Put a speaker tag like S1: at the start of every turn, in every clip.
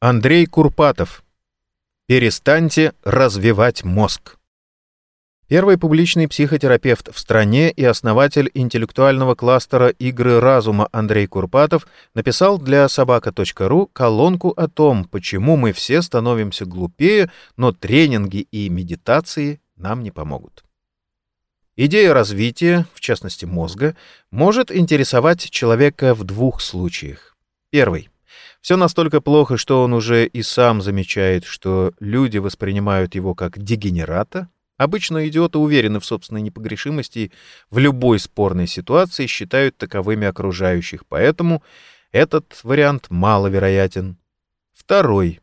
S1: Андрей Курпатов. Перестаньте развивать мозг. Первый публичный психотерапевт в стране и основатель интеллектуального кластера «Игры разума» Андрей Курпатов написал для собака.ру колонку о том, почему мы все становимся глупее, но тренинги и медитации нам не помогут. Идея развития, в частности мозга, может интересовать человека в двух случаях. Первый. Все настолько плохо, что он уже и сам замечает, что люди воспринимают его как дегенерата, Обычно идиоты уверены в собственной непогрешимости в любой спорной ситуации считают таковыми окружающих, поэтому этот вариант маловероятен. Второй.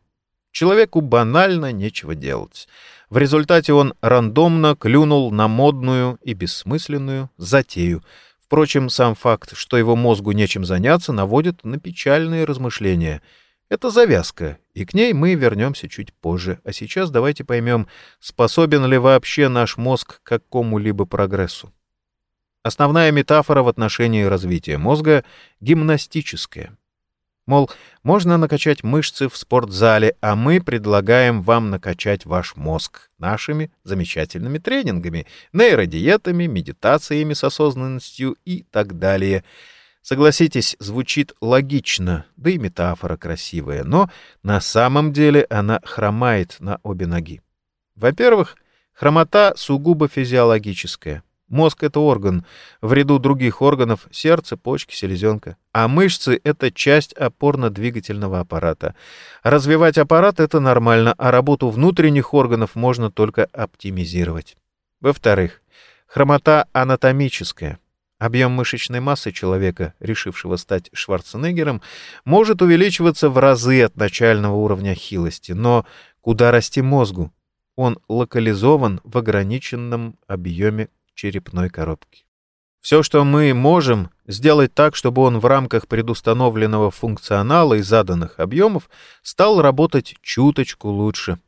S1: Человеку банально нечего делать. В результате он рандомно клюнул на модную и бессмысленную затею. Впрочем, сам факт, что его мозгу нечем заняться, наводит на печальные размышления — это завязка, и к ней мы вернемся чуть позже. А сейчас давайте поймем, способен ли вообще наш мозг к какому-либо прогрессу. Основная метафора в отношении развития мозга — гимнастическая. Мол, можно накачать мышцы в спортзале, а мы предлагаем вам накачать ваш мозг нашими замечательными тренингами, нейродиетами, медитациями с осознанностью и так далее — Согласитесь, звучит логично, да и метафора красивая, но на самом деле она хромает на обе ноги. Во-первых, хромота сугубо физиологическая. Мозг — это орган, в ряду других органов — сердце, почки, селезенка. А мышцы — это часть опорно-двигательного аппарата. Развивать аппарат — это нормально, а работу внутренних органов можно только оптимизировать. Во-вторых, хромота анатомическая — Объем мышечной массы человека, решившего стать Шварценеггером, может увеличиваться в разы от начального уровня хилости, но куда расти мозгу? Он локализован в ограниченном объеме черепной коробки. Все, что мы можем, сделать так, чтобы он в рамках предустановленного функционала и заданных объемов стал работать чуточку лучше.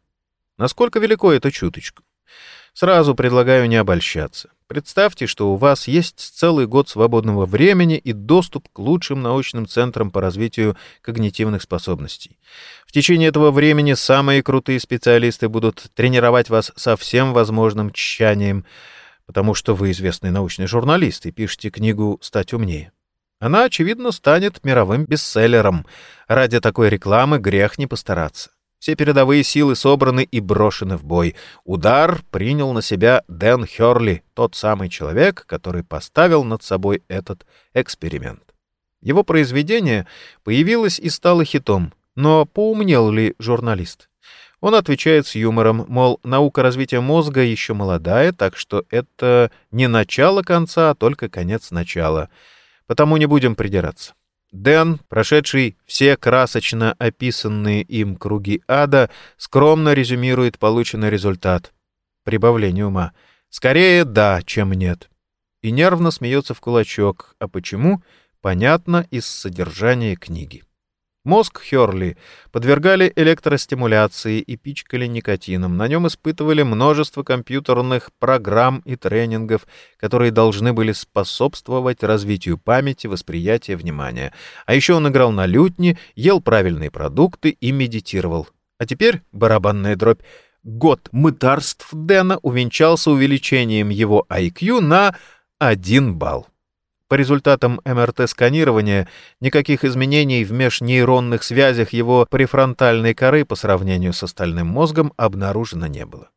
S1: Насколько велико это чуточку? Сразу предлагаю не обольщаться. Представьте, что у вас есть целый год свободного времени и доступ к лучшим научным центрам по развитию когнитивных способностей. В течение этого времени самые крутые специалисты будут тренировать вас со всем возможным тщанием, потому что вы известный научный журналист и пишете книгу «Стать умнее». Она, очевидно, станет мировым бестселлером. Ради такой рекламы грех не постараться. Все передовые силы собраны и брошены в бой. Удар принял на себя Дэн Хёрли, тот самый человек, который поставил над собой этот эксперимент. Его произведение появилось и стало хитом, но поумнел ли журналист? Он отвечает с юмором, мол, наука развития мозга еще молодая, так что это не начало конца, а только конец начала. Потому не будем придираться. Дэн, прошедший все красочно описанные им круги ада, скромно резюмирует полученный результат. Прибавление ума. Скорее да, чем нет. И нервно смеется в кулачок. А почему? Понятно из содержания книги. Мозг Хёрли подвергали электростимуляции и пичкали никотином. На нем испытывали множество компьютерных программ и тренингов, которые должны были способствовать развитию памяти, восприятия, внимания. А еще он играл на лютне, ел правильные продукты и медитировал. А теперь барабанная дробь. Год мытарств Дэна увенчался увеличением его IQ на один балл. По результатам МРТ-сканирования никаких изменений в межнейронных связях его префронтальной коры по сравнению с остальным мозгом обнаружено не было.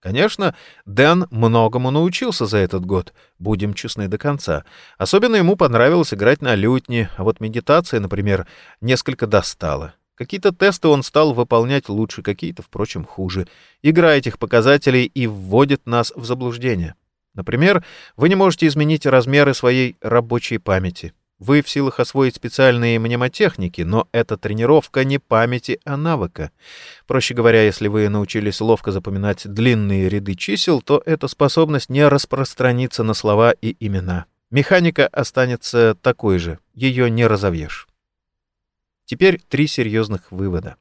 S1: Конечно, Дэн многому научился за этот год, будем честны до конца. Особенно ему понравилось играть на лютне, а вот медитация, например, несколько достала. Какие-то тесты он стал выполнять лучше, какие-то, впрочем, хуже. Игра этих показателей и вводит нас в заблуждение. Например, вы не можете изменить размеры своей рабочей памяти. Вы в силах освоить специальные мнемотехники, но это тренировка не памяти, а навыка. Проще говоря, если вы научились ловко запоминать длинные ряды чисел, то эта способность не распространится на слова и имена. Механика останется такой же, ее не разовьешь. Теперь три серьезных вывода.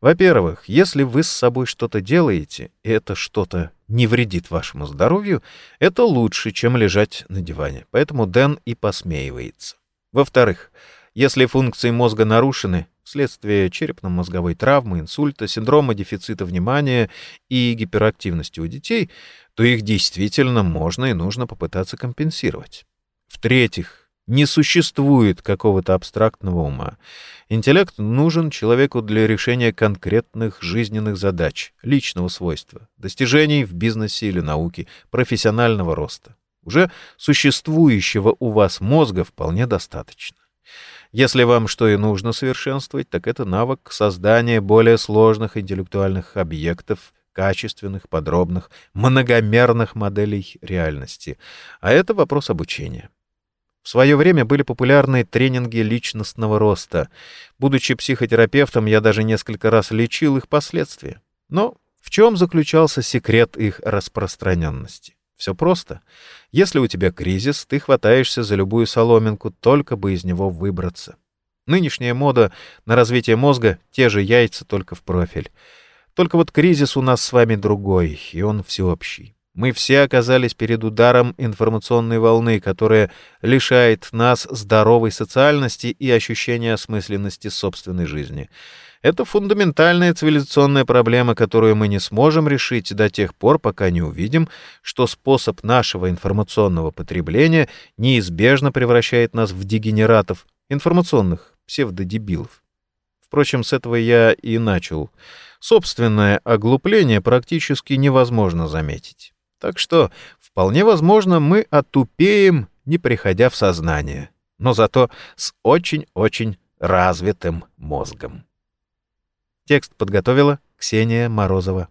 S1: Во-первых, если вы с собой что-то делаете, и это что-то не вредит вашему здоровью, это лучше, чем лежать на диване. Поэтому Дэн и посмеивается. Во-вторых, если функции мозга нарушены, вследствие черепно-мозговой травмы, инсульта, синдрома дефицита внимания и гиперактивности у детей, то их действительно можно и нужно попытаться компенсировать. В-третьих, не существует какого-то абстрактного ума. Интеллект нужен человеку для решения конкретных жизненных задач, личного свойства, достижений в бизнесе или науке, профессионального роста. Уже существующего у вас мозга вполне достаточно. Если вам что и нужно совершенствовать, так это навык создания более сложных интеллектуальных объектов, качественных, подробных, многомерных моделей реальности. А это вопрос обучения. В свое время были популярны тренинги личностного роста. Будучи психотерапевтом, я даже несколько раз лечил их последствия. Но в чем заключался секрет их распространенности? Все просто. Если у тебя кризис, ты хватаешься за любую соломинку, только бы из него выбраться. Нынешняя мода на развитие мозга — те же яйца, только в профиль. Только вот кризис у нас с вами другой, и он всеобщий. Мы все оказались перед ударом информационной волны, которая лишает нас здоровой социальности и ощущения осмысленности собственной жизни. Это фундаментальная цивилизационная проблема, которую мы не сможем решить до тех пор, пока не увидим, что способ нашего информационного потребления неизбежно превращает нас в дегенератов, информационных псевдодебилов. Впрочем, с этого я и начал. Собственное оглупление практически невозможно заметить. Так что, вполне возможно, мы отупеем, не приходя в сознание, но зато с очень-очень развитым мозгом. Текст подготовила Ксения Морозова.